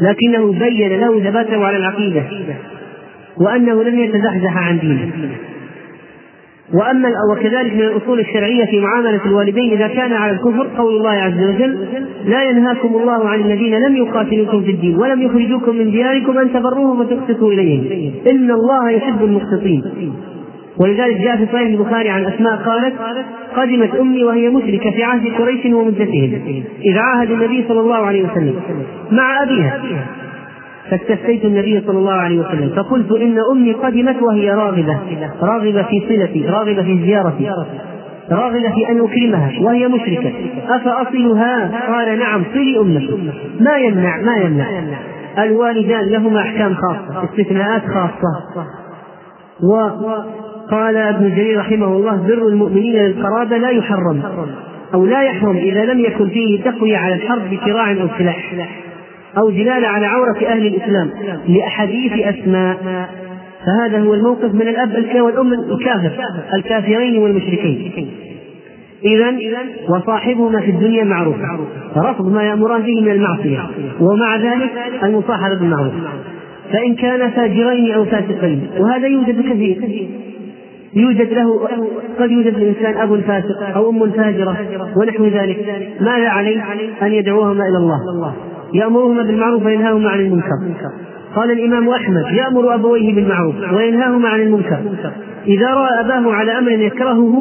لكنه بين له ثباته على العقيدة وأنه لم يتزحزح عن دينه. وأما وكذلك من الأصول الشرعية في معاملة الوالدين إذا كان على الكفر قول الله عز وجل لا ينهاكم الله عن الذين لم يقاتلوكم في الدين ولم يخرجوكم من دياركم أن تبروهم وتقسطوا إليهم. إن الله يحب المقسطين. ولذلك جاء في صحيح البخاري عن أسماء قالت قدمت أمي وهي مشركة في عهد قريش ومدتهم إذ عاهد النبي صلى الله عليه وسلم مع أبيها. فاستفتيت النبي صلى الله عليه وسلم فقلت إن أمي قدمت وهي راغبة راغبة في صلتي راغبة في زيارتي راغبة في أن أكرمها وهي مشركة. أفأصلها؟ قال نعم صلي أمك. ما يمنع ما يمنع. الوالدان لهما أحكام خاصة استثناءات خاصة. وقال ابن جرير رحمه الله بر المؤمنين للقرابة لا يحرم أو لا يحرم إذا لم يكن فيه تقوية على الحرب بكراع أو سلاح أو دلالة على عورة أهل الإسلام لأحاديث أسماء. فهذا هو الموقف من الأب والأم الكافر الكافرين والمشركين. إذا وصاحبهما في الدنيا معروف رفض ما يأمران به من المعصية ومع ذلك المصاحبة بالمعروف. فإن كان فاجرين أو فاسقين وهذا يوجد كثير. يوجد له قد يوجد للإنسان أب فاسق أو أم فاجرة ونحو ذلك. ماذا عليه؟ أن يدعوهما إلى الله. يأمرهما بالمعروف وينهاهما عن المنكر. قال الإمام أحمد يأمر أبويه بالمعروف وينهاهما عن المنكر. إذا رأى أباه على أمر يكرهه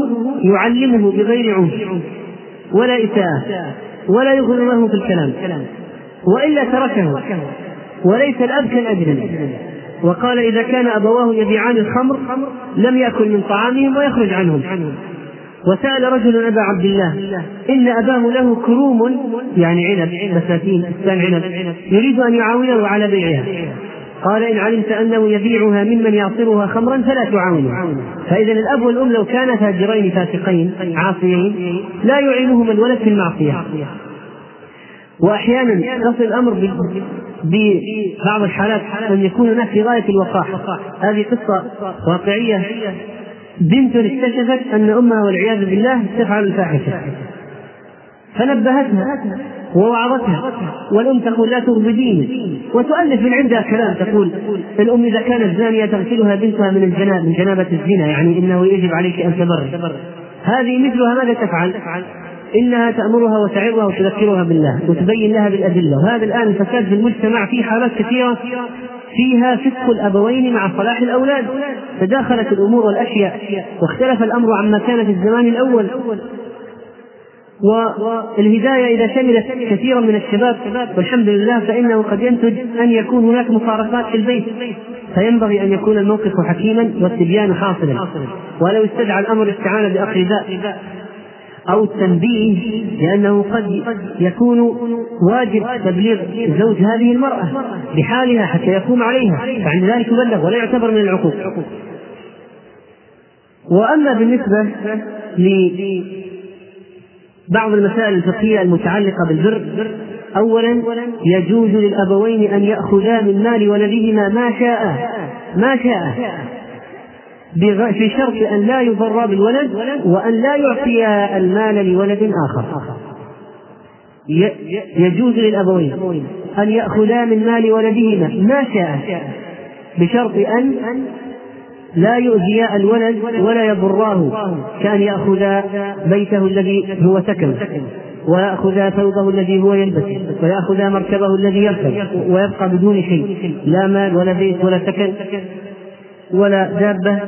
يعلمه بغير عنف. ولا إساءة. ولا يغر له في الكلام. وإلا تركه. وليس الأب كالأجنبي وقال إذا كان أبواه يبيعان الخمر لم يأكل من طعامهم ويخرج عنهم. وسأل رجل أبا عبد الله إن أباه له كروم يعني عنب بساتين بستان عنب يريد أن يعاونه على بيعها. قال إن علمت أنه يبيعها ممن يعصرها خمرا فلا تعاونه. فإذا الأب والأم لو كانا فاجرين فاسقين عاصيين لا يعينهما الولد في المعصية. وأحيانا يصل الأمر ببعض الحالات أن يكون هناك في غاية الوقاح. هذه قصة واقعية. بنت اكتشفت أن أمها والعياذ بالله تفعل الفاحشة. فنبهتها ووعظتها. والأم تقول لا تغضبيني وتؤلف من عندها كلام تقول الأم إذا كانت زانية تغسلها بنتها من الجناب من جنابة الزنا. يعني إنه يجب عليك أن تبر هذه مثلها ماذا تفعل؟ إنها تأمرها وتعظها وتذكرها بالله وتبين لها بالأدلة. وهذا الآن الفساد في المجتمع في حالات كثيرة فيها فسق الأبوين مع صلاح الأولاد. تداخلت الأمور والأشياء واختلف الأمر عما كان في الزمان الأول. والهداية إذا شملت كثيرا من الشباب والحمد لله فإنه قد ينتج أن يكون هناك مفارقات في البيت. فينبغي أن يكون الموقف حكيما والتبيان حاصلا. ولو استدعى الأمر الاستعانة بأقرباء أو التنبيه لأنه قد يكون واجب تبليغ زوج هذه المرأة بحالها حتى يقوم عليها فعند ذلك يبلغ ولا يعتبر من العقوق. وأما بالنسبة لبعض المسائل الفقهية المتعلقة بالبر أولا يجوز للأبوين أن يأخذا من مال ولدهما ما شاء ما شاء. في شرط أن لا يضر بالولد وأن لا يعطي المال لولد آخر. يجوز للأبوين أن يأخذا من مال ولدهما. ما شاء بشرط أن لا يؤذيا الولد ولا يضراه كأن يأخذا بيته الذي هو سكن ويأخذ ثوبه الذي هو يلبس ويأخذ مركبه الذي يركب ويبقى بدون شيء لا مال ولا بيت ولا سكن. ولا دابة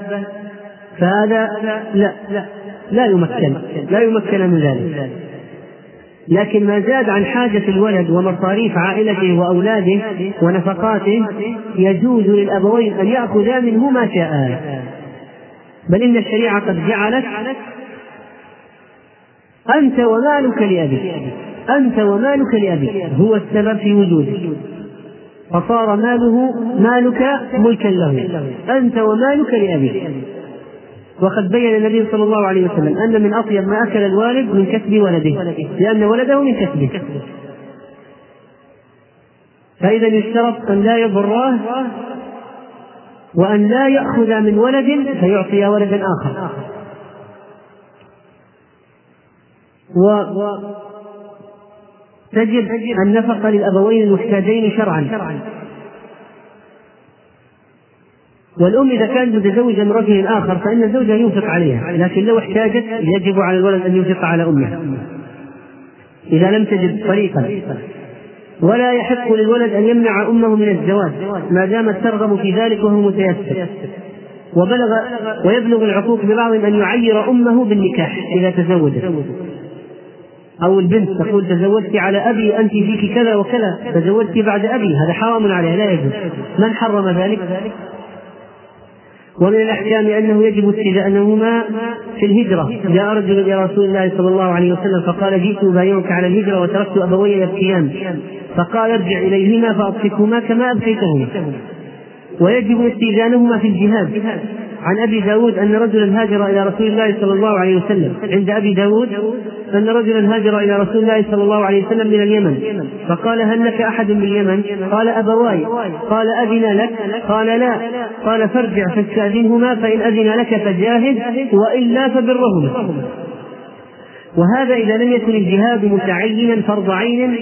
فهذا لا لا لا يمكن لا يمكن من ذلك. لكن ما زاد عن حاجة الولد ومصاريف عائلته وأولاده ونفقاته يجوز للأبوين أن يأخذا منه ما شاء. بل إن الشريعة قد جعلت أنت ومالك لأبيك أنت ومالك لأبيك هو السبب في وجودك. فصار ماله مالك ملكا له. أنت ومالك لأبيك. وقد بين النبي صلى الله عليه وسلم أن من أطيب ما أكل الوالد من كسب ولده لأن ولده من كسبه. فإذا يشترط أن لا يضراه وأن لا يأخذ من ولد فيعطي ولدا آخر. و تجب النفقة للأبوين المحتاجين شرعا. والأم إذا كانت متزوجة من رجل آخر فإن زوجها ينفق عليها لكن لو احتاجت يجب على الولد أن ينفق على أمه. إذا لم تجد طريقا. ولا يحق للولد أن يمنع أمه من الزواج ما دامت ترغب في ذلك وهو متيسر. وبلغ ويبلغ العقوق ببعضهم أن يعير أمه بالنكاح إذا تزوجت. أو البنت تقول تزوجت على أبي أنت فيك كذا وكذا تزوجت بعد أبي هذا حرام عليها لا يجوز. من حرم ذلك؟ ومن الأحكام أنه يجب استئذانهما في الهجرة. جاء رجل إلى رسول الله صلى الله عليه وسلم فقال جئت أبايعك على الهجرة وتركت أبوي يبكيان فقال ارجع إليهما فأضحكهما كما أبكيتهما ويجب استئذانهما في الجهاد. عن أبي داود أن رجلا هاجر إلى رسول الله صلى الله عليه وسلم. عند أبي داود أن رجلا هاجر إلى رسول الله صلى الله عليه وسلم من اليمن. فقال هل لك أحد من اليمن؟ قال أبواي. قال أذن لك؟ قال لا. قال فارجع فاستأذنهما فإن أذن لك فجاهد والا فبرهما وهذا إذا لم يكن الجهاد متعينا فرض عين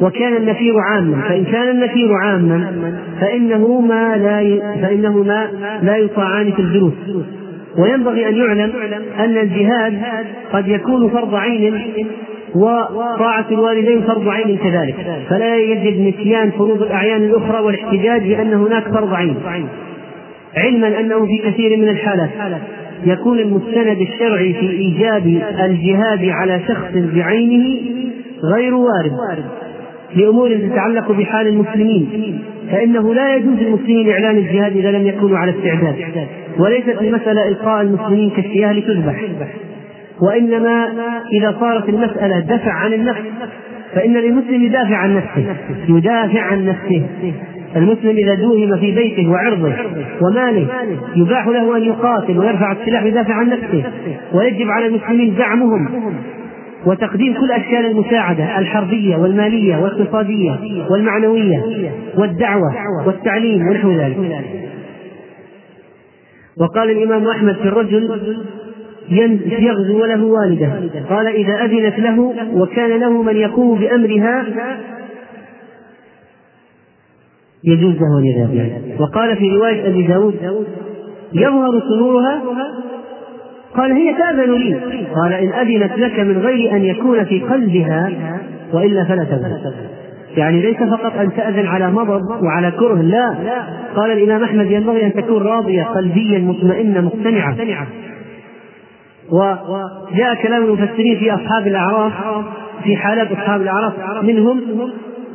وكان النفير عاما. فإن كان النفير عاما فإنه ما لا فإنه ما لا يطاعان في الجلوس. وينبغي أن يعلم أن الجهاد قد يكون فرض عين وطاعة الوالدين فرض عين كذلك. فلا يجب نسيان فروض الأعيان الأخرى والاحتجاج بأن هناك فرض عين. علما أنه في كثير من الحالات يكون المستند الشرعي في إيجاب الجهاد على شخص بعينه غير وارد. لأمور تتعلق بحال المسلمين فإنه لا يجوز للمسلمين إعلان الجهاد إذا لم يكونوا على استعداد وليست المسألة إلقاء المسلمين كالشياه لتذبح. وإنما إذا صارت المسألة دفع عن النفس فإن للمسلم يدافع عن نفسه يدافع عن نفسه. المسلم إذا دوهم في بيته وعرضه وماله يباح له أن يقاتل ويرفع السلاح ويدافع عن نفسه ويجب على المسلمين دعمهم وتقديم كل أشكال المساعدة الحربية والمالية والاقتصادية والمعنوية والدعوة والتعليم ونحو ذلك. وقال الإمام أحمد في الرجل يغزو وله والده. قال إذا أذنت له وكان له من يقوم بأمرها يجوز له أن يذهب. وقال في رواية أبي داود يظهر سرورها قال هي تأذن لي. قال إن أذنت لك من غير أن يكون في قلبها وإلا فلا تذهب يعني ليس فقط أن تأذن على مضض وعلى كره لا. قال الإمام أحمد ينبغي أن تكون راضية قلبيا مطمئنة مقتنعة. وجاء كلام المفسرين في أصحاب الأعراف في حالات أصحاب الأعراف منهم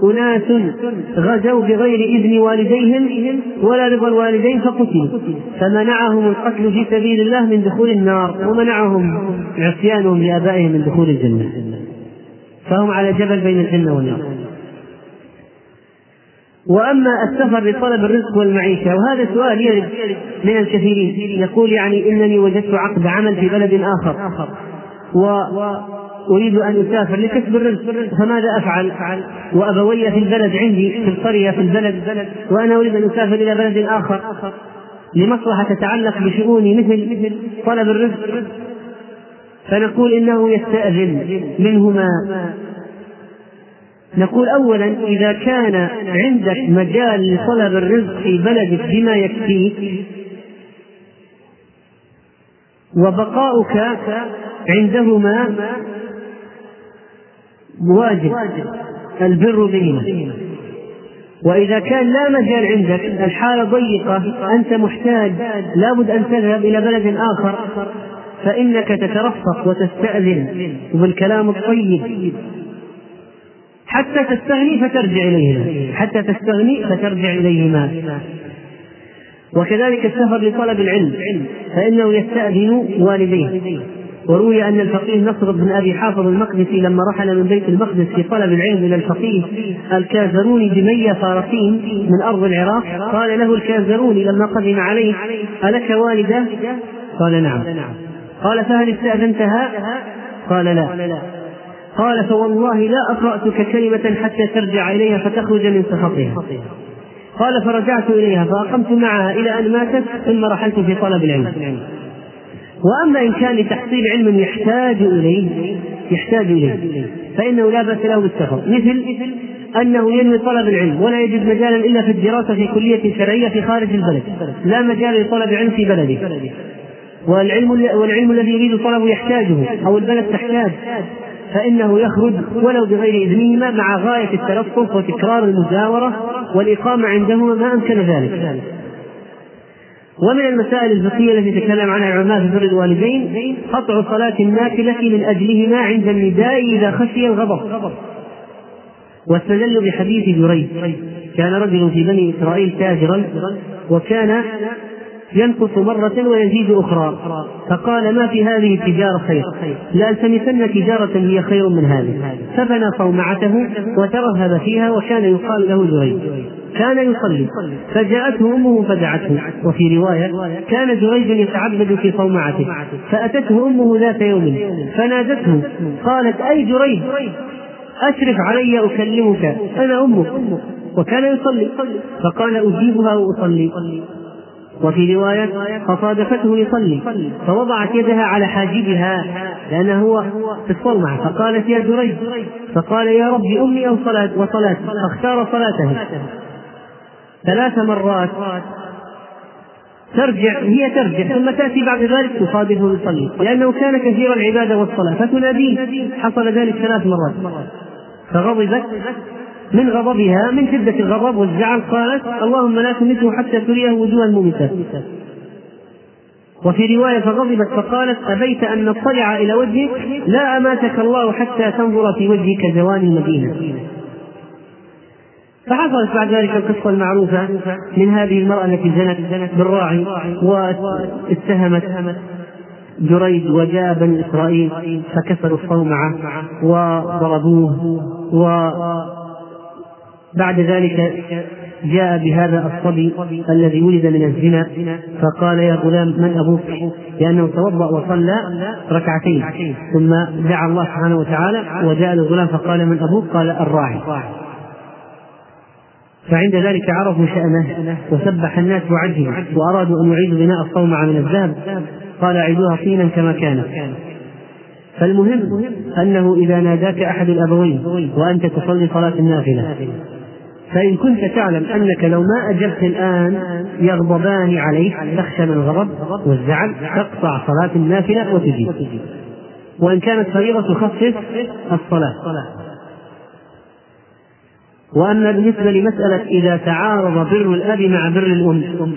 أناس غزوا بغير إذن والديهم ولا رضا الوالدين فقتلوا. فمنعهم القتل في سبيل الله من دخول النار ومنعهم عصيانهم لآبائهم من دخول الجنة. فهم على جبل بين الجنة والنار. وأما السفر لطلب الرزق والمعيشة وهذا سؤال يرد من الكثيرين. يقول يعني إنني وجدت عقد عمل في بلد آخر. و أريد أن أسافر لكسب الرزق فماذا أفعل؟ وأبوي في البلد عندي في القرية في البلد وأنا أريد أن أسافر إلى بلد آخر لمصلحة تتعلق بشؤوني مثل طلب الرزق فنقول إنه يستأذن منهما نقول أولا إذا كان عندك مجال لطلب الرزق في بلدك بما يكفيك وبقاؤك عندهما واجب البر بهما. وإذا كان لا مجال عندك الحالة ضيقة أنت محتاج لابد أن تذهب إلى بلد آخر فإنك تترفق وتستأذن بالكلام الطيب. حتى تستغني فترجع إليهما. حتى تستغني فترجع إليهما. وكذلك السفر لطلب العلم فإنه يستأذن والديه. وروي أن الفقيه نصر بن أبي حافظ المقدسي لما رحل من بيت المقدس في طلب العلم إلى الفقيه الكازروني بمية فارسين من أرض العراق قال له الكازروني لما قدم عليه ألك والدة؟ قال نعم قال فهل استأذنتها؟ قال لا قال فوالله لا أقرأتك كلمة حتى ترجع إليها فتخرج من سخطها قال فرجعت إليها فأقمت معها إلى أن ماتت ثم رحلت في طلب العلم وأما إن كان لتحصيل علم يحتاج إليه يحتاج إليه فإنه لا بأس له بالسفر مثل أنه ينوي طلب العلم ولا يجد مجالا إلا في الدراسة في كلية شرعية في خارج البلد. لا مجال لطلب العلم في بلده. والعلم والعلم الذي يريد طلبه يحتاجه أو البلد تحتاج فإنه يخرج ولو بغير إذنهما مع غاية التلطف وتكرار المجاورة والإقامة عندهما ما أمكن ذلك. ومن المسائل الفقهية التي تكلم عنها العلماء في بر الوالدين قطع صلاة النافلة من أجلهما عند النداء إذا خشي الغضب. واستدلوا بحديث جريج كان رجل في بني إسرائيل تاجرا وكان ينقص مرة ويزيد أخرى. فقال ما في هذه التجارة خير؟ لألتمسن تجارة هي خير من هذه. فبنى صومعته وترهب فيها وكان يقال له جريج كان يصلي. فجاءته أمه فدعته. وفي رواية كان جريج يتعبد في صومعته. فأتته أمه ذات يوم. فنادته. قالت أي جريج؟ أشرف علي أكلمك. أنا أمك. وكان يصلي. فقال أجيبها وأصلي. وفي رواية فصادفته يصلي فوضعت يدها على حاجبها لأنه هو في الصومعة فقالت يا جريج فقال يا ربي أمي أو صلاة وصلاة فاختار صلاته. ثلاث مرات ترجع هي ترجع ثم تأتي بعد ذلك تصادفه يصلي لأنه كان كثير العبادة والصلاة فتناديه حصل ذلك ثلاث مرات فغضبت من غضبها من شدة الغضب والزعل قالت اللهم لا تمته حتى تريه وجوه المميتات وفي رواية فغضبت فقالت أبيت أن نطلع إلى وجهك لا أماتك الله حتى تنظر في وجهك زوال المدينة. فحصلت بعد ذلك القصة المعروفة من هذه المرأة التي زنت بالراعي واتهمت جريج وجاء بني إسرائيل فكسروا الصومعة وضربوه و بعد ذلك جاء بهذا الصبي الذي ولد من الزنا فقال يا غلام من أبوك؟ لأنه توضأ وصلى ركعتين ثم دعا الله سبحانه وتعالى وجاء للغلام فقال من أبوك؟ قال الراعي فعند ذلك عرفوا شأنه وسبح الناس وعجبوا وأرادوا أن يعيدوا بناء الصومعة من الذهب قال أعيدوها طينا كما كانت فالمهم أنه إذا ناداك أحد الأبوين وأنت تصلي صلاة النافلة فإن كنت تعلم أنك لو ما أجبت الآن يغضبان عليك تخشى من الغضب والزعل تقطع صلاة النافلة وتجيب. وإن كانت فريضة تخفف الصلاة. وأما بالنسبة لمسألة إذا تعارض بر الأب مع بر الأم.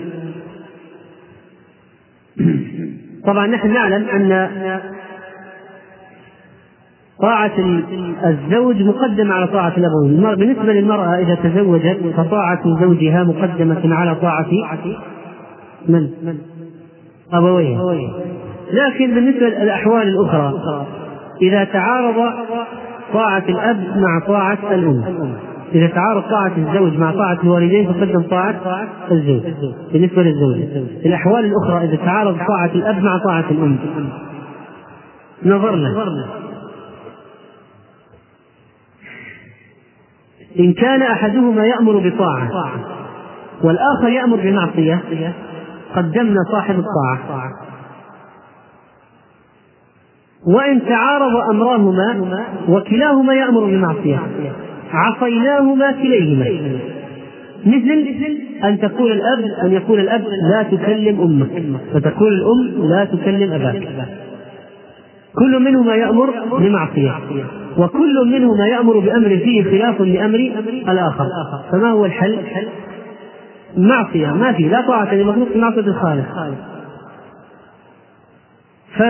طبعا نحن نعلم أن طاعة الزوج مقدمة على طاعة الأبوين. بالنسبة للمرأة إذا تزوجت فطاعة زوجها مقدمة على طاعة من؟ أبويها. لكن بالنسبة للأحوال الأخرى إذا تعارض طاعة الأب مع طاعة الأم. إذا تعارض طاعة الزوج مع طاعة الوالدين فقدم طاعة الزوج. بالنسبة للزوج. الأحوال الأخرى إذا تعارض طاعة الأب مع طاعة الأم. نظرنا. إن كان أحدهما يأمر بطاعة والآخر يأمر بمعصية قدمنا صاحب الطاعة. وإن تعارض أمرهما وكلاهما يأمر بمعصية. عصيناهما كليهما. مثل أن تقول الأب أن يقول الأب لا تكلم أمك. فتقول الأم لا تكلم أباك. كل منهما يأمر بمعصية. وكل منهما يأمر بأمر فيه خلاف لأمر الآخر. فما هو الحل؟ معصية. ما في. لا طاعة لمخلوق في معصية الخالق. ف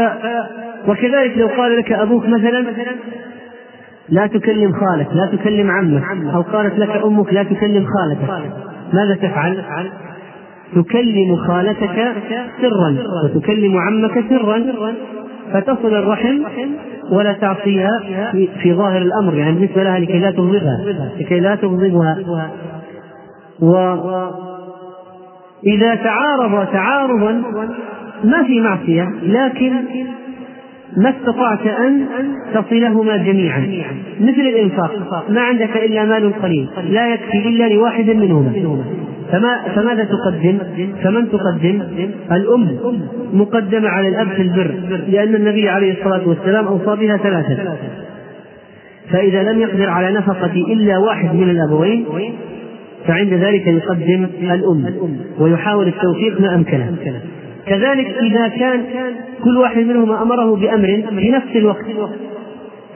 وكذلك لو قال لك أبوك مثلا لا تكلم خالك لا تكلم عمك. أو قالت لك أمك لا تكلم خالتك. ماذا تفعل؟ تكلم خالتك سرا وتكلم عمك سرا. فتصل الرحم ولا تعصيها في ظاهر الأمر يعني بالنسبة لها لكي لا تغضبها لكي لا تغضبها. وإذا تعارض تعارضا ما في معصية لكن ما استطعت أن تصلهما جميعا. مثل الإنفاق ما عندك إلا مال قليل لا يكفي إلا لواحد منهما. فما فماذا تقدم؟ فمن تقدم؟ الأم مقدمة على الأب في البر لأن النبي عليه الصلاة والسلام أوصى بها ثلاثة فإذا لم يقدر على نفقة إلا واحد من الأبوين فعند ذلك يقدم الأم ويحاول التوفيق ما أمكنه كذلك إذا كان كل واحد منهما أمره بأمر في نفس الوقت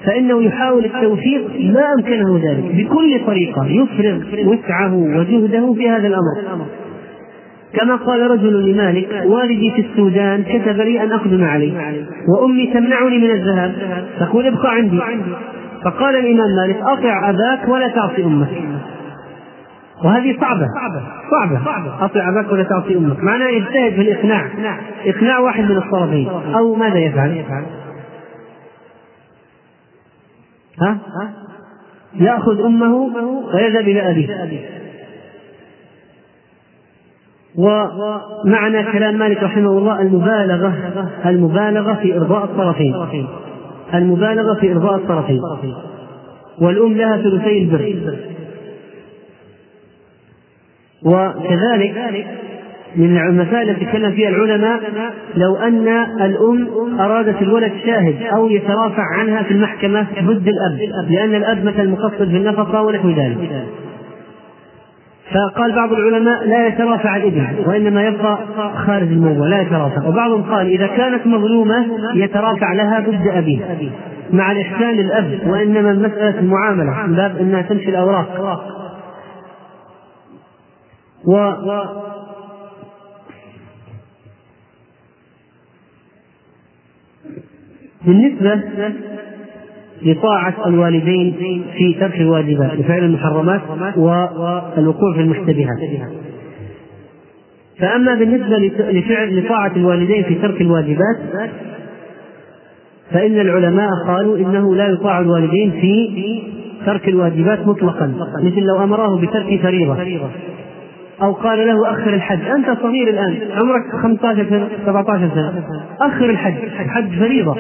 فإنه يحاول التوفيق ما أمكنه ذلك. بكل طريقة يفرغ وسعه وجهده في هذا الأمر. كما قال رجل لمالك والدي في السودان كتب لي أن أقدم عليه وأمي تمنعني من الذهاب تقول ابقى عندي. فقال الإمام مالك أطع أباك ولا تعصي أمك. وهذه صعبة. صعبة. أطع أباك ولا تعصي أمك. معناه يجتهد في الإقناع. إقناع واحد من الطرفين. أو ماذا يفعل؟ ها؟ يأخذ أمه ويذهب إلى أبيه. ومعنى كلام مالك رحمه الله المبالغة المبالغة في إرضاء الطرفين. المبالغة في إرضاء الطرفين. والأم لها ثلثي البر. وكذلك من المسائل التي تكلم فيها العلماء لو أن الأم أرادت الولد شاهد أو يترافع عنها في المحكمة ضد الأب لأن الأب مثلا مقصد في النفقة ونحو ذلك. فقال بعض العلماء لا يترافع الإبن وإنما يبقى خارج الموضوع لا يترافع. وبعضهم قال إذا كانت مظلومة يترافع لها ضد أبيه. مع الإحسان للأب وإنما مسألة المعاملة من باب إنها تمشي الأوراق. و بالنسبة لطاعة الوالدين في ترك الواجبات وفعل المحرمات والوقوع في المشتبهات. فأما بالنسبة لفعل لطاعة الوالدين في ترك الواجبات فإن العلماء قالوا إنه لا يطاع الوالدين في ترك الواجبات مطلقا مثل لو أمراه بترك فريضة. أو قال له أخر الحج. أنت صغير الآن. عمرك 15 سنة 17 سنة. أخر الحج. الحج فريضة.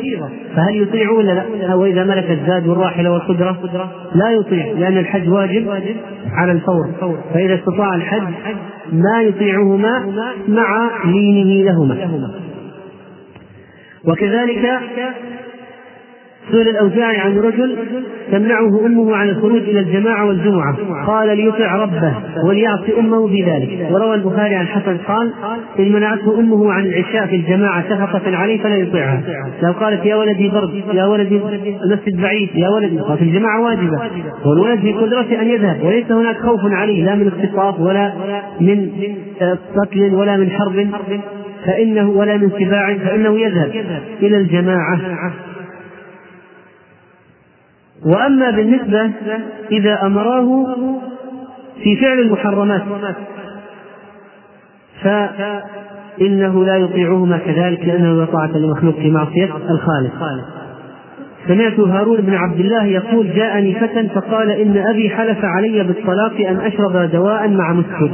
فهل يطيع ولا لا؟ وإذا ملك الزاد والراحلة والقدرة؟ لا يطيع لأن الحج واجب على الفور. فإذا استطاع الحج ما يطيعهما مع لينه لهما. وكذلك سئل الأوزاعي عن رجل تمنعه أمه عن الخروج إلى الجماعة والجمعة. قال ليطع ربه وليعصي أمه بذلك. وروى البخاري عن حسن قال إن منعته أمه عن العشاء في الجماعة شفقة عليه فلا يطيعها. لو قالت يا ولدي برد يا ولدي المسجد بعيد يا ولدي في الجماعة واجبة. والولد في قدرته أن يذهب. وليس هناك خوف عليه لا من اختطاف ولا من قتل ولا من حرب. فإنه ولا من سباع فإنه يذهب إلى الجماعة. وأما بالنسبة إذا أمراه في فعل المحرمات فإنه لا يطيعهما كذلك لأنه لا طاعة لمخلوق في معصية الخالق. سمعت هارون بن عبد الله يقول جاءني فتى فقال إن أبي حلف علي بالطلاق أن أشرب دواء مع مسكر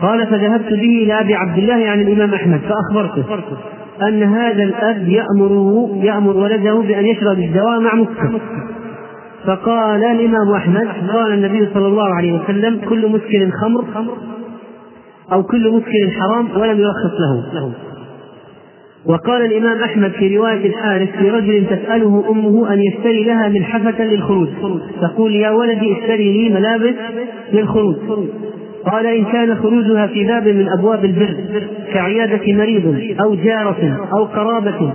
قال فذهبت به إلى أبي عبد الله عن الإمام أحمد فأخبرته. أن هذا الأب يأمره يأمر ولده بأن يشرب الدواء مع مسكر فقال الإمام أحمد قال النبي صلى الله عليه وسلم كل مسكر خمر أو كل مسكر حرام ولم يرخص له. وقال الإمام أحمد في رواية الحارث لرجل تسأله أمه أن يشتري لها ملحفة للخروج تقول يا ولدي اشتري لي ملابس للخروج قال إن كان خروجها في باب من أبواب البر كعيادة مريض أو جارة أو قرابة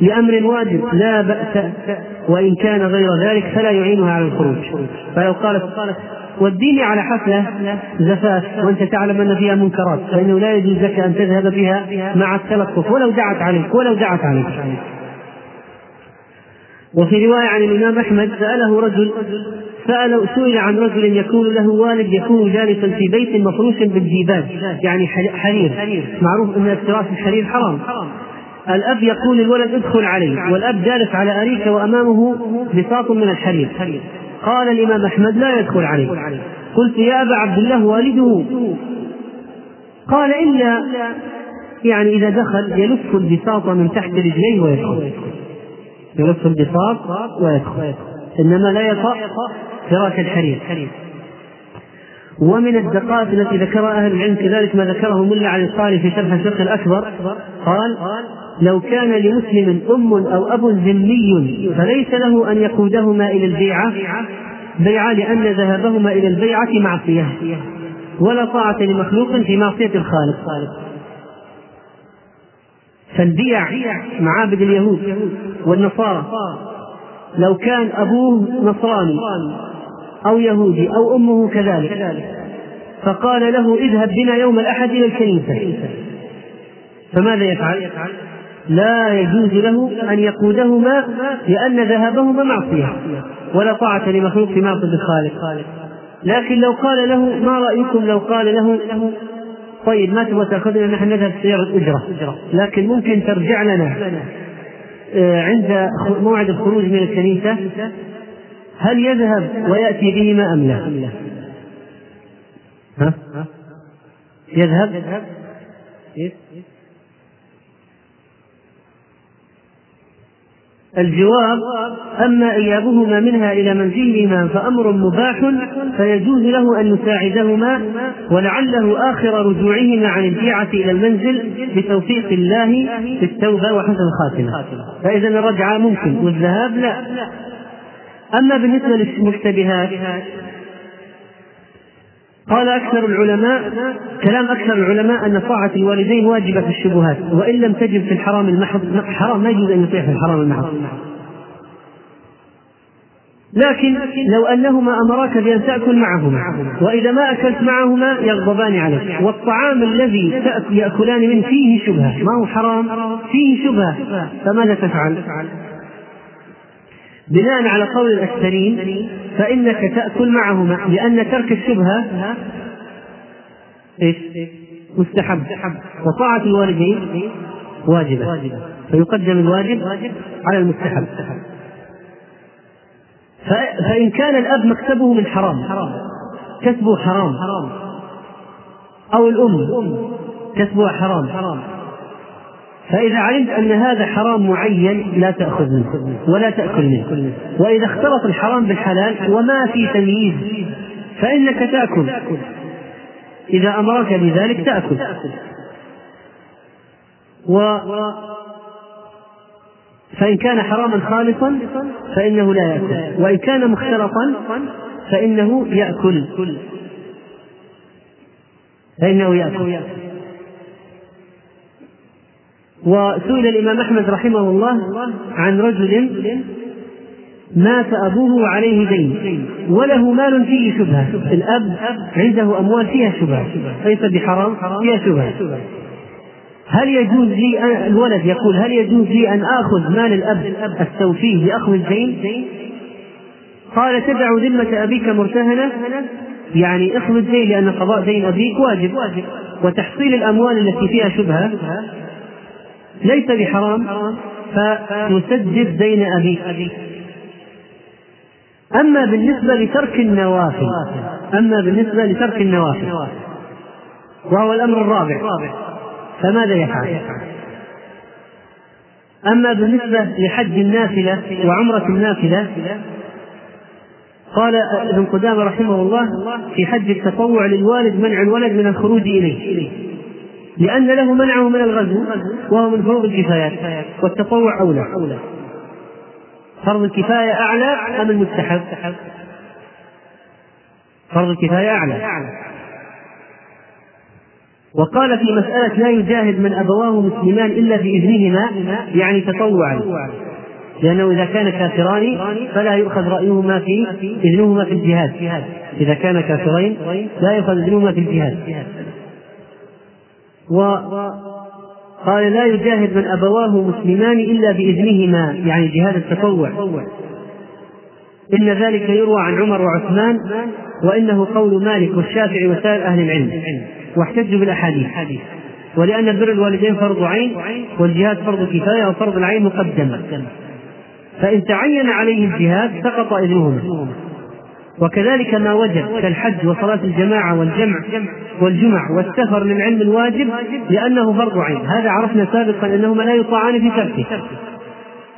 لأمر واجب لا بأس وإن كان غير ذلك فلا يعينها على الخروج. فلو قالت وديني على حفلة زفاف وأنت تعلم أن فيها منكرات فإنه لا يجوز لك أن تذهب بها مع التلطف ولو دعت عليك ولو دعت عليك. وفي رواية عن الإمام أحمد سأله رجل سأل سئل عن رجل يكون له والد يكون جالسا في بيت مفروش بالديباج يعني حرير معروف أن افتراس الحرير حرام. الأب يقول للولد ادخل علي والأب جالس على أريكة وأمامه بساط من الحرير. قال الإمام أحمد لا يدخل عليه. قلت يا أبا عبد الله والده. قال إلا يعني إذا دخل يلف البساط من تحت رجليه ويدخل. يلف البساط ويدخل. إنما لا يطأ فراش الحرير. ومن الدقائق التي ذكرها أهل العلم كذلك ما ذكره ملا علي الصالح في شرح الفقه الأكبر قال لو كان لمسلم أم أو أب ذمي فليس له أن يقودهما إلى البيعة بيعة لأن ذهابهما إلى البيعة معصية ولا طاعة لمخلوق في معصية الخالق. فالبيع معابد اليهود والنصارى. لو كان أبوه نصراني أو يهودي أو أمه كذلك. فقال له اذهب بنا يوم الأحد إلى الكنيسة. فماذا يفعل؟ لا يجوز له أن يقودهما لأن ذهابهما معصية ولا طاعة لمخلوق في معصية الخالق. لكن لو قال له ما رأيكم لو قال له طيب ما تبغى تأخذنا نحن نذهب سيارة أجرة لكن ممكن ترجع لنا آه، عند موعد الخروج من الكنيسة هل يذهب ويأتي بهما أم لا؟ ها؟ يذهب؟ الجواب أما إيابهما منها إلى منزلهما فأمر مباح فيجوز له أن يساعدهما ولعله آخر رجوعهما عن البيعة إلى المنزل بتوفيق الله في التوبة وحسن الخاتمة. فإذا الرجعة ممكن والذهاب لا. أما بالنسبة للمشتبهات قال أكثر العلماء كلام أكثر العلماء أن طاعة الوالدين واجبة في الشبهات وإن لم تجب في الحرام المحض حرام ما يجوز أن يطيع في الحرام المحض لكن لو أنهما أمراك بأن تأكل معهما وإذا ما أكلت معهما يغضبان عليك والطعام الذي يأكلان منه فيه شبهة ما هو حرام فيه شبهة فماذا تفعل؟ بناء على قول الأكثرين فإنك تأكل معهما لأن ترك الشبهة؟ مستحب. وطاعة الوالدين واجبة. فيقدم الواجب على المستحب. فإن كان الأب مكسبه من حرام كسبه حرام. أو الأم كسبها حرام. فإذا علمت أن هذا حرام معين لا تأخذ منه ولا تأكل منه. وإذا اختلط الحرام بالحلال وما في تمييز فإنك تأكل. إذا أمرك بذلك تأكل. و فإن كان حراما خالصا فإنه لا يأكل. وإن كان مختلطا فإنه يأكل. فإنه يأكل. وسئل الإمام أحمد رحمه الله عن رجل مات أبوه وعليه دين وله مال فيه شبهة. الأب عنده أموال فيها شبهة. ليس بحرام فيها شبهة. هل يجوز لي الولد يقول هل يجوز لي أن آخذ مال الأب أستوفيه لأخذ الدين؟ قال تدع ذمة أبيك مرتهنة. يعني اخذ الدين لأن قضاء دين أبيك واجب. وتحصيل الأموال التي فيها شبهة. ليس بحرام فنسدد دين أبيك أما بالنسبة لترك النوافل أما بالنسبة لترك النوافل وهو الأمر الرابع فماذا يفعل؟ أما بالنسبة لحج النافلة وعمرة النافلة قال ابن قدامة رحمه الله في حج التطوع للوالد منع الولد من الخروج إليه لأن له منعه من الغزو وهو من فروض الكفايات والتطوع أولى. فرض الكفاية أعلى أم المستحب؟ فرض الكفاية أعلى. وقال في مسألة لا يجاهد من أبواه مسلمان إلا بإذنهما يعني تطوعا. لأنه إذا كان كافران فلا يؤخذ رأيهما في إذنهما في الجهاد. إذا كان كافرين لا يؤخذ إذنهما في الجهاد. وقال لا يجاهد من أبواه مسلمان إلا بإذنهما يعني جهاد التطوع. إن ذلك يروى عن عمر وعثمان وإنه قول مالك والشافعي وسائر أهل العلم واحتجوا بالأحاديث. ولأن بر الوالدين فرض عين والجهاد فرض كفاية وفرض العين مقدم فإن تعين عليه الجهاد سقط إذنهما. وكذلك ما وجب كالحج وصلاة الجماعة والجمع والجمع والسفر للعلم الواجب لأنه فرض عين. هذا عرفنا سابقا أنهما لا يطاعان في تركه.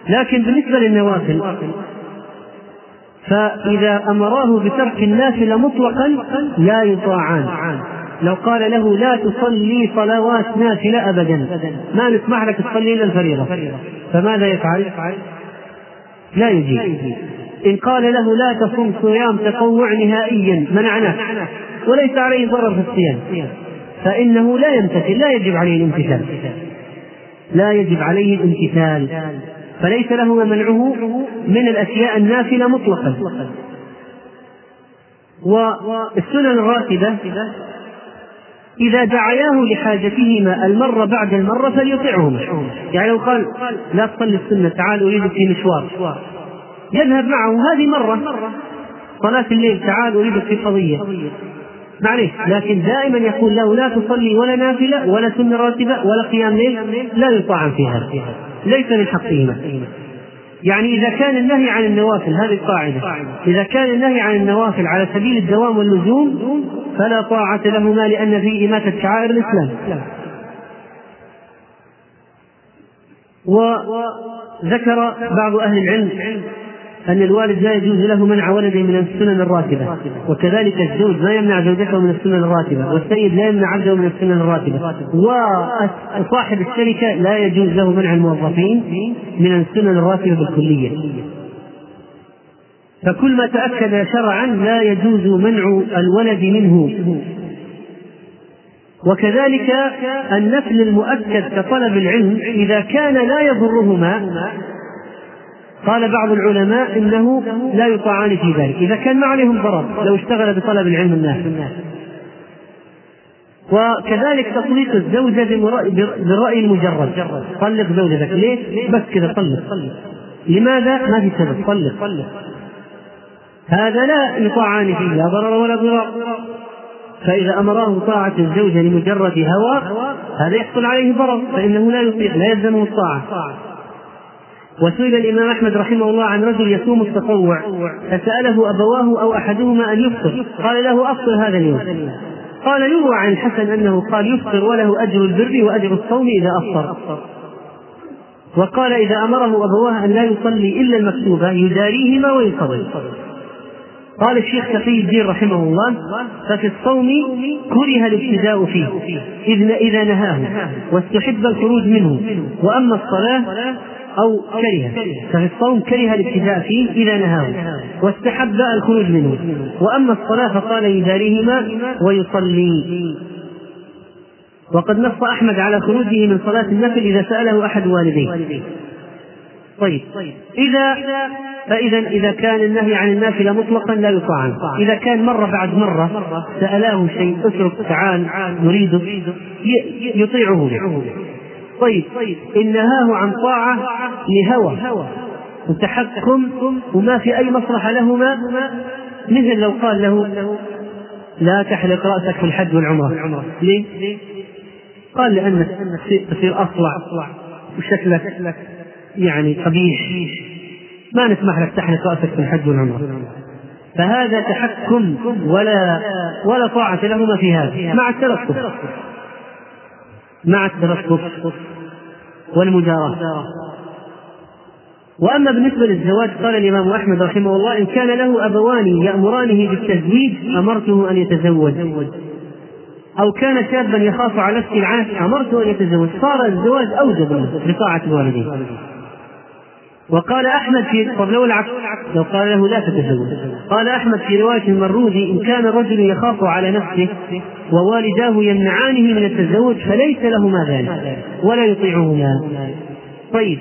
لكن بالنسبة للنوافل فإذا أمراه بترك النافلة مطلقا لا يطاعان. لو قال له لا تصلي صلوات نافلة أبدا ما نسمح لك تصلي إلا الفريضة. فماذا يفعل؟ لا يجيب. إن قال له لا تصوم صيام تطوع نهائيا منعناه. وليس عليه ضرر في الصيام. فإنه لا يمتثل لا يجب عليه الامتثال. لا يجب عليه الامتثال. فليس له منعه من الأشياء النافلة مطلقا. والسنن الراتبة إذا دعياه لحاجتهما المرة بعد المرة فليطعهما. يعني لو قال لا تصلي السنة تعال أريدك في مشوار. يذهب معه هذه مرة. صلاة الليل تعال أريدك في قضية معليش لكن دائما يقول له لا تصلي ولا نافلة ولا سنة راتبة ولا قيام ليل لا يطاعن فيها ليس من حقهما يعني إذا كان النهي عن النوافل هذه القاعدة. إذا كان النهي عن النوافل على سبيل الدوام واللزوم فلا طاعة لهما لأن فيه إماتة شعائر الإسلام. وذكر بعض أهل العلم أن الوالد لا يجوز له منع ولده من السنن الراتبة. وكذلك الزوج لا يمنع زوجته من السنن الراتبة. والسيد لا يمنع عبده من السنن الراتبة. وصاحب الشركة لا يجوز له منع الموظفين من السنن الراتبة بالكلية. فكل ما تأكد شرعا لا يجوز منع الولد منه. وكذلك النفل المؤكد كطلب العلم إذا كان لا يضرهما قال بعض العلماء إنه لا يطاعان في ذلك. إذا كان ما عليهم ضرر لو اشتغل بطلب العلم النافع. وكذلك تطليق الزوجة بالرأي المجرد. طلق زوجتك. ليه؟ بس كذا طلق. لماذا؟ ما في سبب. طلق. هذا لا يطاعان فيه لا ضرر ولا ضرار. فإذا أمره طاعة الزوجة لمجرد هوى هذا يحصل عليه ضرر فإنه لا يطيع لا يلزمه الطاعة. وسئل الإمام أحمد رحمه الله عن رجل يصوم التطوع فسأله أبواه أو أحدهما أن يفطر. قال له أفطر هذا اليوم. قال يروى عن الحسن أنه قال يفطر وله أجر البر وأجر الصوم إذا أفطر. وقال إذا أمره أبواه أن لا يصلي إلا المكتوبة يداريهما ويصلي قال الشيخ تقي الدين رحمه الله ففي الصوم كره الابتداء فيه إذ إذا نهاه واستحب الخروج منه. وأما الصلاة أو كره. ففي الصوم كره الابتداء فيه إذا نهاه. واستحب الخروج منه. وأما الصلاة فقال يداريهما ويصلي. وقد نص أحمد على خروجه من صلاة النفل إذا سأله أحد والديه. طيب. إذا فإذا إذا كان النهي عن النافلة مطلقا لا يطاع إذا كان مرة بعد مرة سألاه شيء اترك تعال نريدك يطيعه. طيب نهاه عن طاعة لهوى وتحكم وما في أي مصلحة لهما مثل لو قال له لا تحلق رأسك في الحج والعمرة. ليه؟ قال لأنك تصير أصلع وشكلك يعني قبيح. ما نسمح لك تحلق رأسك في الحج والعمرة. فهذا تحكم ولا ولا طاعة لهما في هذا. مع التلطف مع التلطف والمجاراة. وأما بالنسبة للزواج قال الإمام أحمد رحمه الله إن كان له أبوان يأمرانه بالتزويج أمرته أن يتزوج. أو كان شابا يخاف على نفسه العنف أمرته أن يتزوج. صار الزواج أوجب بطاعة الوالدين. وقال أحمد في طب لو العكس لو قال له لا تتزوج. قال أحمد في رواية المروزي إن كان الرجل يخاف على نفسه ووالداه يمنعانه من التزوج فليس لهما ذلك ولا يطيعهما. طيب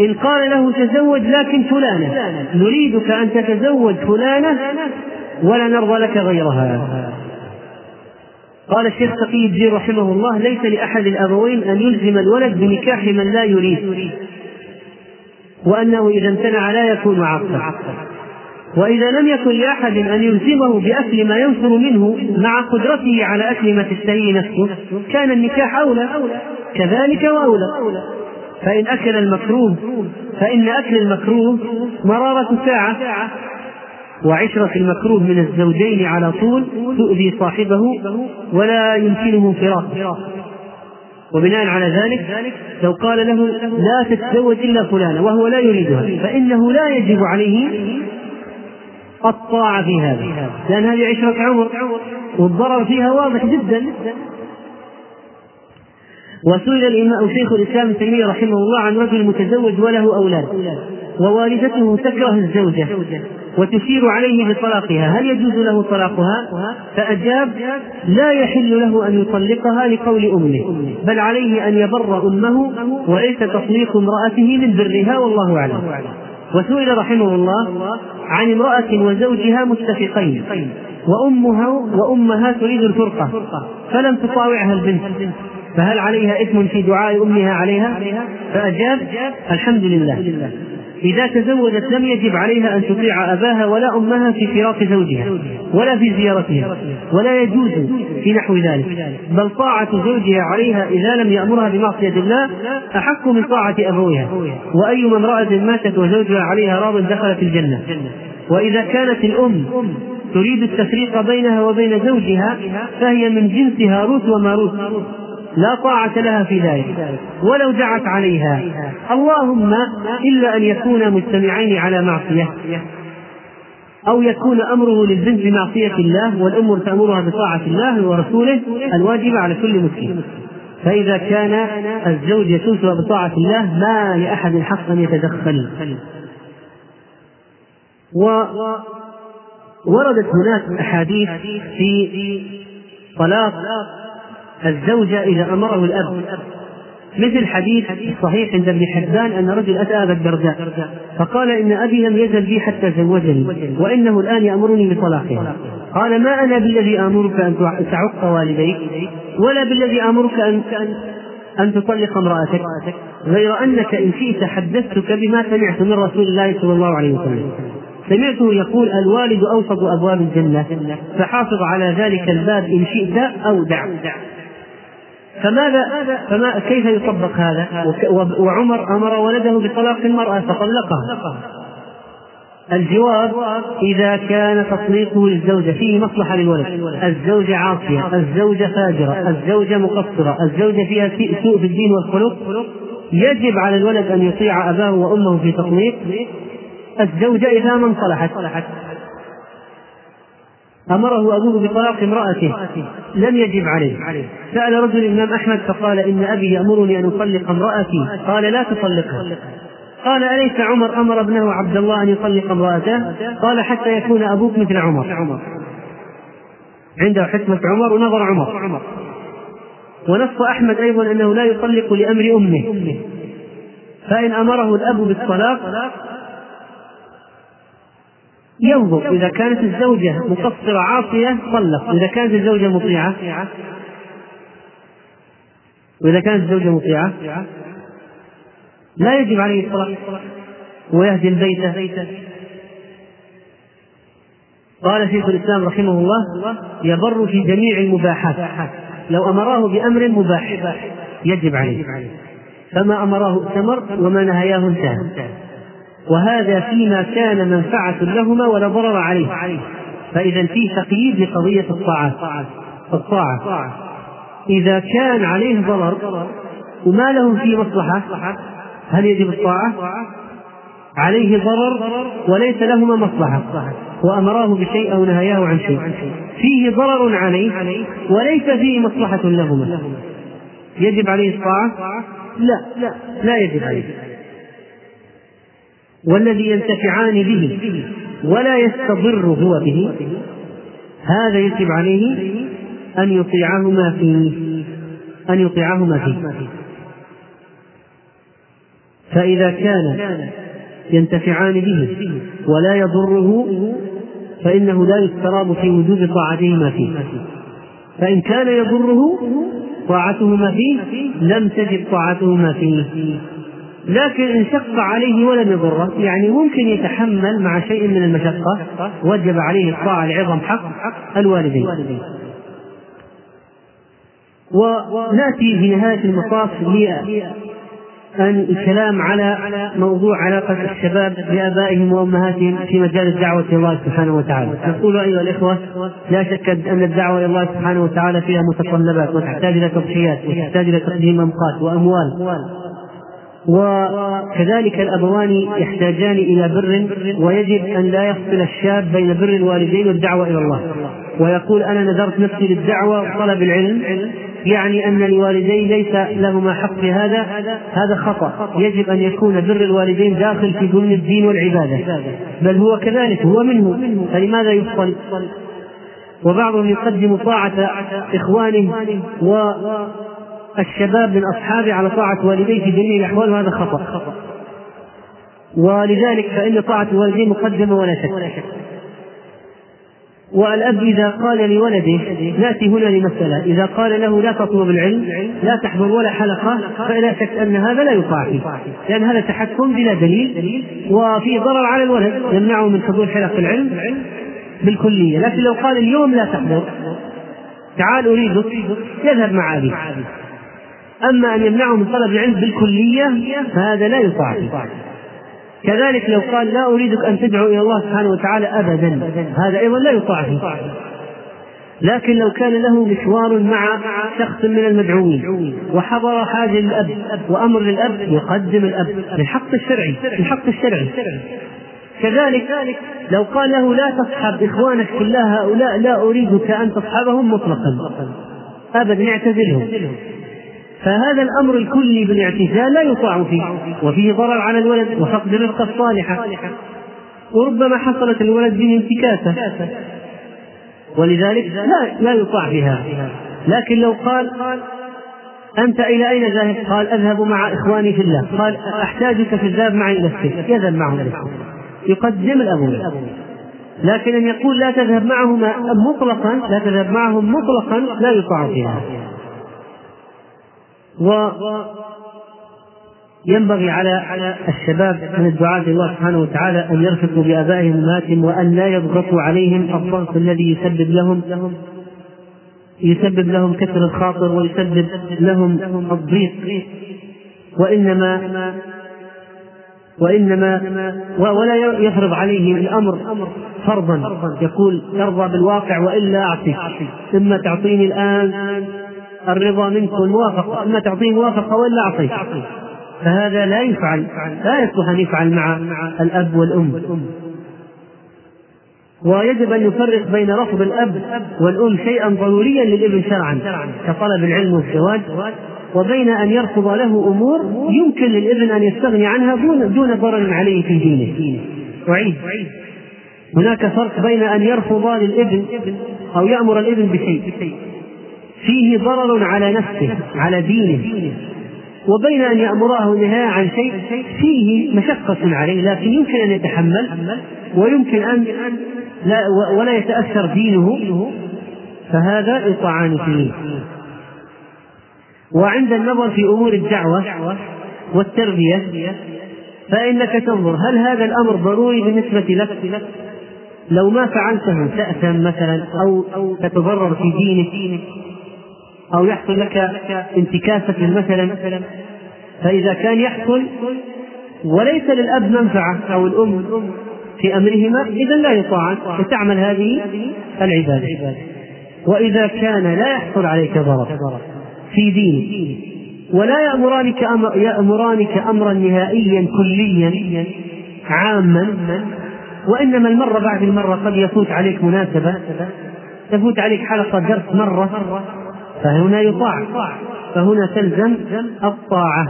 إن قال له تزوج لكن فلانة نريدك أن تتزوج فلانة ولا نرضى لك غيرها. قال الشيخ تقي الدين رحمه الله ليس لأحد الأبوين أن يلزم الولد بنكاح من لا يريد. وأنه إذا امتنع لا يكون عقلا وإذا لم يكن لأحد أن يلزمه بأكل ما ينفر منه مع قدرته على أكل ما تشتهيه نفسه كان النكاح أولى. كذلك وأولى. فإن أكل المكروه فإن أكل المكروه مرارة ساعة. وعشرة المكروه من الزوجين على طول تؤذي صاحبه ولا يمكنه فراقه وبناء على ذلك لو قال له لا تتزوج إلا فلانة وهو لا يريدها فإنه لا يجب عليه الطاعة في هذا لأن هذه عشرة عمر والضرر فيها واضح جدا. وسئل الإمام شيخ الإسلام ابن تيمية رحمه الله عن رجل متزوج وله أولاد. ووالدته تكره الزوجة وتشير عليه بطلاقها. هل يجوز له طلاقها؟ فأجاب لا يحل له أن يطلقها لقول أمه بل عليه أن يبر أمه وليس تطليق امرأته من برها والله أعلم. وسئل رحمه الله عن امرأة وزوجها متفقين وأمها وأمها تريد الفرقة فلم تطاوعها البنت. فهل عليها إثم في دعاء أمها عليها؟ فأجاب الحمد لله. إذا تزوجت لم يجب عليها أن تطيع أباها ولا أمها في فراق زوجها ولا في زيارتها ولا يجوز في نحو ذلك بل طاعة زوجها عليها إذا لم يأمرها بمعصية الله أحق من طاعة أبويها وأيما امرأة ماتت وزوجها عليها راض دخلت الجنة. وإذا كانت الأم تريد التفريق بينها وبين زوجها فهي من جنس هاروت وماروت. لا طاعة لها في ذلك. ولو دعت عليها. اللهم إلا أن يكونا مجتمعين على معصية. أو يكون أمره للبنت بمعصية الله والأم تأمرها بطاعة الله ورسوله الواجب على كل مسلم. فإذا كان الزوج يسوسها بطاعة الله ما لأحد حق أن يتدخل ووردت هناك أحاديث في طلاق الزوجة إذا أمره الأب. مثل حديث صحيح عند ابن حبان أن رجل أتى أبا الدرداء فقال إن أبي لم يزل بي حتى زوجني وإنه الآن يأمرني بطلاقها قال ما أنا بالذي آمرك أن تعق والديك ولا بالذي آمرك أن أن تطلق امرأتك غير أنك إن شئت حدثتك بما سمعت من رسول الله صلى الله عليه وسلم. سمعته يقول الوالد أوسط أبواب الجنة فحافظ على ذلك الباب إن شئت أو دع. فماذا فما كيف يطبق هذا؟ وعمر أمر ولده بطلاق المرأة فطلقها. الجواب إذا كان تطليقه للزوجة فيه مصلحة للولد. الزوجة عاصية الزوجة فاجرة الزوجة مقصرة الزوجة فيها سوء في الدين والخلق. يجب على الولد أن يطيع أباه وأمه في تطليق. الزوجة إذا ما انصلحت أمره أبوه بطلاق امرأته لم يجب عليه. سأل رجل الإمام أحمد فقال إن أبي يأمرني أن أطلق امرأتي. قال لا تطلقها. قال أليس عمر أمر ابنه عبد الله أن يطلق امرأته؟ قال حتى يكون أبوك مثل عمر. عنده حكمة عمر ونظر عمر. ونص أحمد أيضا أنه لا يطلق لأمر أمه. فإن أمره الأب بالطلاق ينظر إذا كانت الزوجة مقصرة عاصية طلق. إذا كانت الزوجة مطيعة. وإذا كانت الزوجة مطيعة لا يجب عليه الطلاق. ويهدي البيت. قال شيخ الإسلام رحمه الله يبر في جميع المباحات. لو أمراه بأمر مباح يجب عليه. فما أمراه ائتمر وما نهياه انتهى. وهذا فيما كان منفعة لهما ولا ضرر عليه. فإذا في تقييد لقضية الطاعات الطاعة. إذا كان عليه ضرر وما له فيه مصلحة هل يجب الطاعة؟ عليه ضرر وليس لهما مصلحة. وأمراه بشيء أو نهياه عن شيء. فيه ضرر عليه وليس فيه مصلحة لهما. يجب عليه الطاعة؟ لا. لا يجب عليه. والذي ينتفعان به ولا يستضر هو به هذا يجب عليه أن يطيعهما فيه أن يطيعهما فيه. فإذا كان ينتفعان به ولا يضره فإنه لا يستراب في وجوب طاعتهما فيه. فإن كان يضره طاعتهما فيه لم تجب طاعتهما فيه. لكن إن شق عليه ولم يضره يعني ممكن يتحمل مع شيء من المشقة. وجب عليه الطاعة لعظم حق الوالدين. ونأتي في نهاية المطاف الكلام على موضوع علاقة الشباب بآبائهم وأمهاتهم في مجال الدعوة إلى الله سبحانه وتعالى. نقول أيها الإخوة لا شك أن الدعوة إلى الله سبحانه وتعالى فيها متطلبات وتحتاج إلى تضحيات وتحتاج إلى تقديم أمقات وأموال. وكذلك الأبوان يحتاجان إلى بر ويجب أن لا يفصل الشاب بين بر الوالدين والدعوة إلى الله. ويقول أنا نذرت نفسي للدعوة وطلب العلم يعني أن الوالدين ليس لهما حق في هذا هذا خطأ. يجب أن يكون بر الوالدين داخل في ضمن الدين والعبادة. بل هو كذلك هو منه. فلماذا يفصل؟ وبعضهم يقدم طاعة إخوانه والشباب من أصحابه على طاعة والديه في جميع الأحوال وهذا خطأ ولذلك فإن طاعة الوالدين مقدمة ولا شك. والأب إذا قال لولده نأتي هنا لمسألة. إذا قال له لا تطلب العلم لا تحضر ولا حلقة فلا شك أن هذا لا يطاع فيه لأن هذا تحكم بلا دليل وفي ضرر على الولد يمنعه من حضور حلق العلم بالكلية. لكن لو قال اليوم لا تحضر تعال أريدك يذهب مع أبي أما أن يمنعه من طلب العلم بالكلية فهذا لا يطاع كذلك لو قال لا أريدك أن تدعو إلى الله سبحانه وتعالى أبدا هذا أيضا لا يطاع لكن لو كان له مشوار مع شخص من المدعوين وحضر حاجة للأب وأمر للأب يقدم الأب للحق الشرعي للحق الشرعي. كذلك لو قال له لا تصحب إخوانك كلها هؤلاء لا أريدك أن تصحبهم مطلقا. أبدا اعتزلهم فهذا الأمر الكلي بالاعتزال لا يطاع فيه وفيه ضرر على الولد وفقد الرزق الصالحة. وربما حصلت الولد به انتكاسة ولذلك لا لا يطاع بها لكن لو قال أنت إلى أين ذاهب؟ قال أذهب مع إخواني في الله. قال أحتاجك في الذهاب معي إلى السجن يذهب معهم إلى يقدم الأبوين لكن أن يقول لا تذهب معهما مطلقا لا تذهب معهم مطلقا لا يطاع فيها. وينبغي على الشباب من الدعاة الله سبحانه وتعالى أن يرفقوا بآبائهم وأمهاتهم وأن لا يضغطوا عليهم الضغط الذي يسبب لهم يسبب لهم كسر الخاطر ويسبب لهم الضيق. وإنما وإنما ولا يفرض عليهم الأمر فرضا. يقول ترضى بالواقع وإلا أعطيك إما تعطيني الآن الرضا منك والموافقة أما تعطيه موافقة ولا أعطيك فهذا لا يفعل لا يصلح أن يفعل مع الأب والأم. ويجب أن يفرق بين رفض الأب والأم شيئا ضروريا للابن شرعا كطلب العلم والزواج وبين أن يرفض له أمور يمكن للابن أن يستغني عنها دون دون ضرر عليه في دينه. أعيد. هناك فرق بين أن يرفض للابن أو يأمر الابن بشيء. فيه ضرر على نفسه على دينه. وبين أن يأمره النهاية عن شيء فيه مشقة عليه لكن يمكن أن يتحمل ويمكن أن لا ولا يتأثر دينه فهذا يطاعان فيه. وعند النظر في أمور الدعوة والتربية فإنك تنظر هل هذا الأمر ضروري بالنسبة لك؟ لو ما فعلته تأثم مثلا أو تتضرر في دينك أو يحصل لك انتكاسة مثلا. فإذا كان يحصل وليس للأب منفعة أو الأم في أمرهما إذا لا يطاعن فتعمل هذه العبادة. وإذا كان لا يحصل عليك ضرر في دينك ولا يأمرانك أمر يأمرانك أمرا نهائيا كليا عاما وإنما المرة بعد المرة قد يفوت عليك مناسبة تفوت عليك حلقة درس مرة فهنا يطاع. فهنا تلزم الطاعة.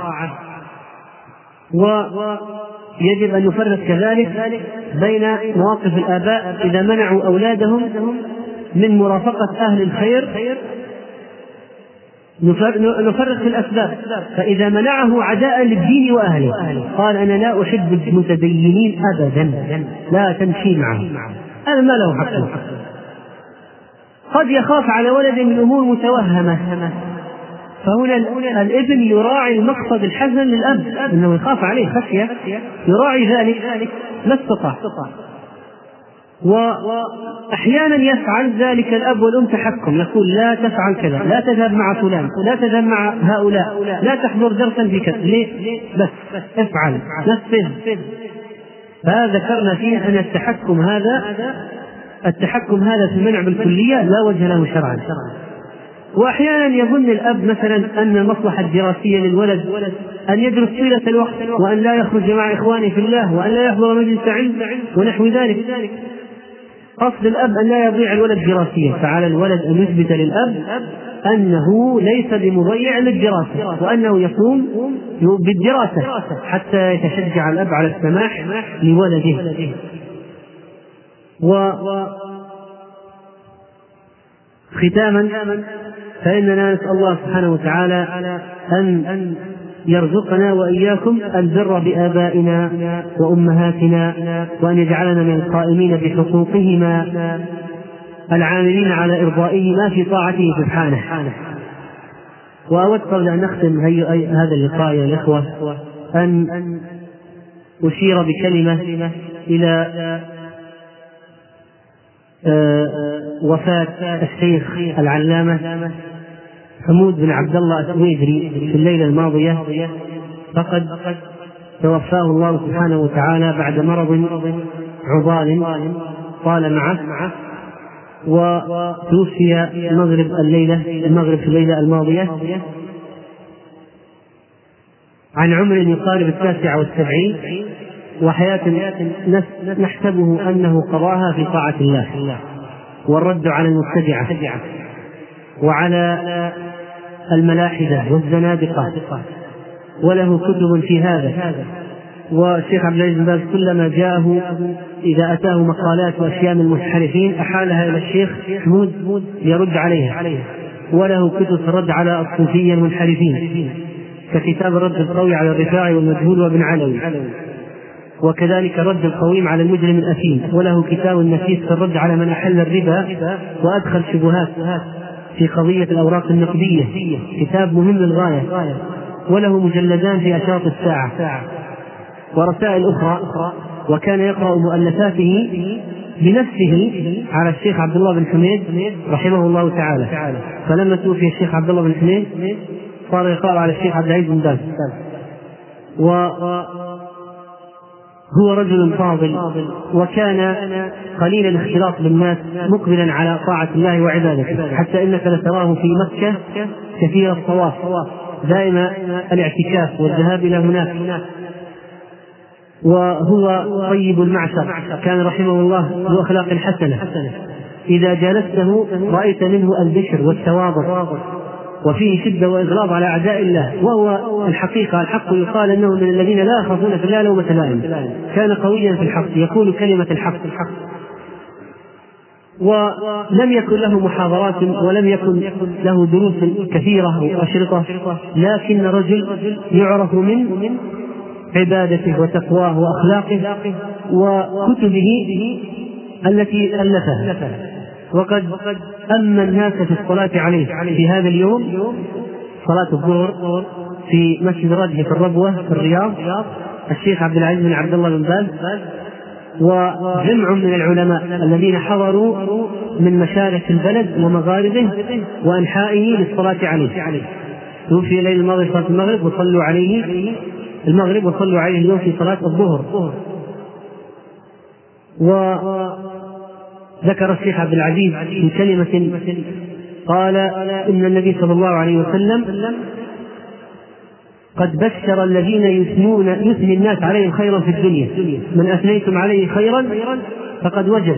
ويجب أن نفرق كذلك بين مواقف الآباء إذا منعوا أولادهم من مرافقة أهل الخير. نفرق في الأسباب. فإذا منعه عداء للدين وأهله قال أنا لا أحب المتدينين أبدا. لا تمشي معهم. هذا ما له حق. قد يخاف على ولد من أمور متوهمة. فهنا الابن يراعي المقصد الحسن للأب أنه يخاف عليه خشية يراعي ذلك ما استطاع. وأحيانا يفعل ذلك الأب والأم تحكم يقول لا تفعل كذا لا تذهب مع فلان لا تذهب مع هؤلاء لا تحضر درسا في كذا. ليه؟ بس افعل نفذ. فذكرنا فيه أن التحكم هذا التحكم هذا في المنع بالكلية لا وجه له شرعا. واحيانا يظن الأب مثلا أن المصلحة الدراسية للولد أن يدرس طيلة الوقت وأن لا يخرج مع إخوانه في الله وأن لا يحضر مجلس علم ونحو ذلك. قصد الأب أن لا يضيع الولد دراسيا. فعلى الولد أن يثبت للأب أنه ليس بمضيع للدراسة وأنه يقوم بالدراسة حتى يتشجع الأب على السماح لولده. و ختاما فإننا نسأل الله سبحانه وتعالى أن يرزقنا وإياكم البر بآبائنا وأمهاتنا وأن يجعلنا من القائمين بحقوقهما العاملين على إرضائهما في طاعته سبحانه. وأود قبل أن نختم هذا اللقاء يا الإخوة أن أشير بكلمة إلى وفاة الشيخ العلامة حمود بن عبد الله السويدري في الليلة الماضية فقد توفاه الله سبحانه وتعالى بعد مرض عضال طال معه وتوفي المغرب الليلة المغرب في الليلة الماضية. عن عمر يقارب التاسعة والسبعين وحياة نحسبه أنه قضاها في طاعة الله والرد على المبتدعة وعلى الملاحدة والزنادقة وله كتب في هذا. والشيخ عبد العزيز بن باز كلما جاءه إذا أتاه مقالات وأشياء من المنحرفين أحالها إلى الشيخ حمود ليرد عليها. وله كتب الرد على الصوفية المنحرفين ككتاب الرد القوي على الرفاعي والمجهول وابن علوي. وكذلك الرد القويم على المجرم الأثيم. وله كتاب نفيس في الرد على من أحل الربا وأدخل شبهات في قضية الأوراق النقدية. كتاب مهم للغاية. وله مجلدان في أشراط الساعة. ورسائل أخرى. وكان يقرأ مؤلفاته بنفسه على الشيخ عبد الله بن حميد رحمه الله تعالى. فلما توفي الشيخ عبد الله بن حميد صار يقرأ على الشيخ عبد العزيز بن باز. هو رجل فاضل وكان قليل الاختلاط بالناس مقبلا على طاعة الله وعبادته حتى إنك لتراه في مكة كثير الطواف. دائم الاعتكاف والذهاب إلى هناك. وهو طيب المعشر. كان رحمه الله ذو أخلاق حسنة. إذا جالسته رأيت منه البشر والتواضع. وفيه شدة وإغلاظ على أعداء الله وهو الحقيقة. الحق يقال أنه من الذين لا يخافون في الله لومة لائم كان قويا في الحق يقول كلمة الحق ولم يكن له محاضرات ولم يكن له دروس كثيرة وأشرطة لكن رجل يعرف من عبادته وتقواه وأخلاقه وكتبه التي ألفها. وقد أما الناس في الصلاة عليه. في هذا اليوم صلاة الظهر في مسجد في الربوة في الرياض. الشيخ عبد العزيز بن عبد الله بن باز وجمع من العلماء الذين حضروا من مشارق البلد ومغاربه وأنحائه للصلاة عليه. توفي الليل الماضي صلاة المغرب وصلوا عليه المغرب وصلوا عليه اليوم في صلاة الظهر. و ذكر الشيخ عبد العزيز في كلمة قال إن النبي صلى الله عليه وسلم قد بشر الذين يثنون يثني الناس عليهم خيرا في الدنيا. من أثنيتم عليه خيرا فقد وجب.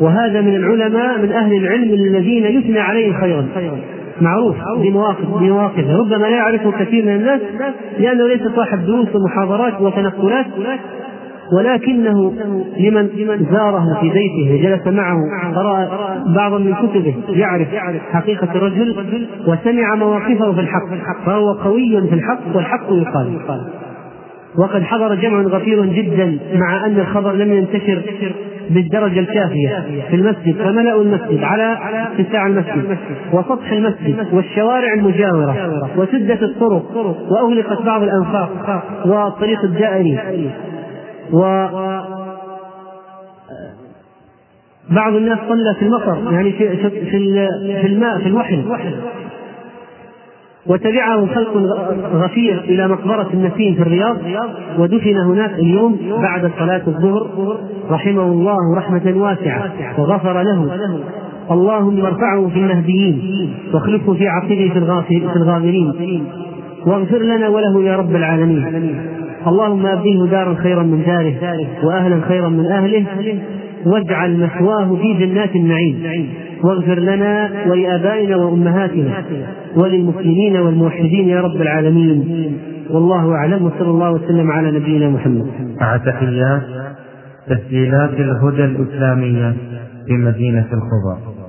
وهذا من العلماء من أهل العلم الذين يثنى عليهم خيرا. معروف بمواقف بمواقفه ربما لا يعرفه كثير من الناس لأنه ليس صاحب دروس ومحاضرات وتنقلات. ولكنه لمن زاره في بيته وجلس معه قرأ بعضا من كتبه يعرف حقيقة الرجل وسمع مواقفه في الحق فهو قوي في الحق والحق يقال. وقد حضر جمع غفير جدا مع أن الخبر لم ينتشر بالدرجة الكافية في المسجد فملأوا المسجد على اتساع المسجد وسطح المسجد والشوارع المجاورة وسدت الطرق وأغلقت بعض الأنفاق والطريق الدائري. و بعض الناس صلى في المطر يعني في في في الماء في الوحل وتبعه خلق غفير إلى مقبرة النسيم في الرياض ودفن هناك اليوم بعد صلاة الظهر رحمه الله رحمة واسعة وغفر له. اللهم ارفعه في المهديين واخلفه في عقبه في الغابرين واغفر لنا وله يا رب العالمين. اللهم ابدله دارا خيرا من داره وأهلا خيرا من أهله واجعل مثواه في جنات النعيم واغفر لنا ولآبائنا وأمهاتنا وللمسلمين والموحدين يا رب العالمين والله أعلم وصلى الله وسلم على نبينا محمد. مع تحيات تسجيلات الهدى الإسلامية في مدينة الخضر.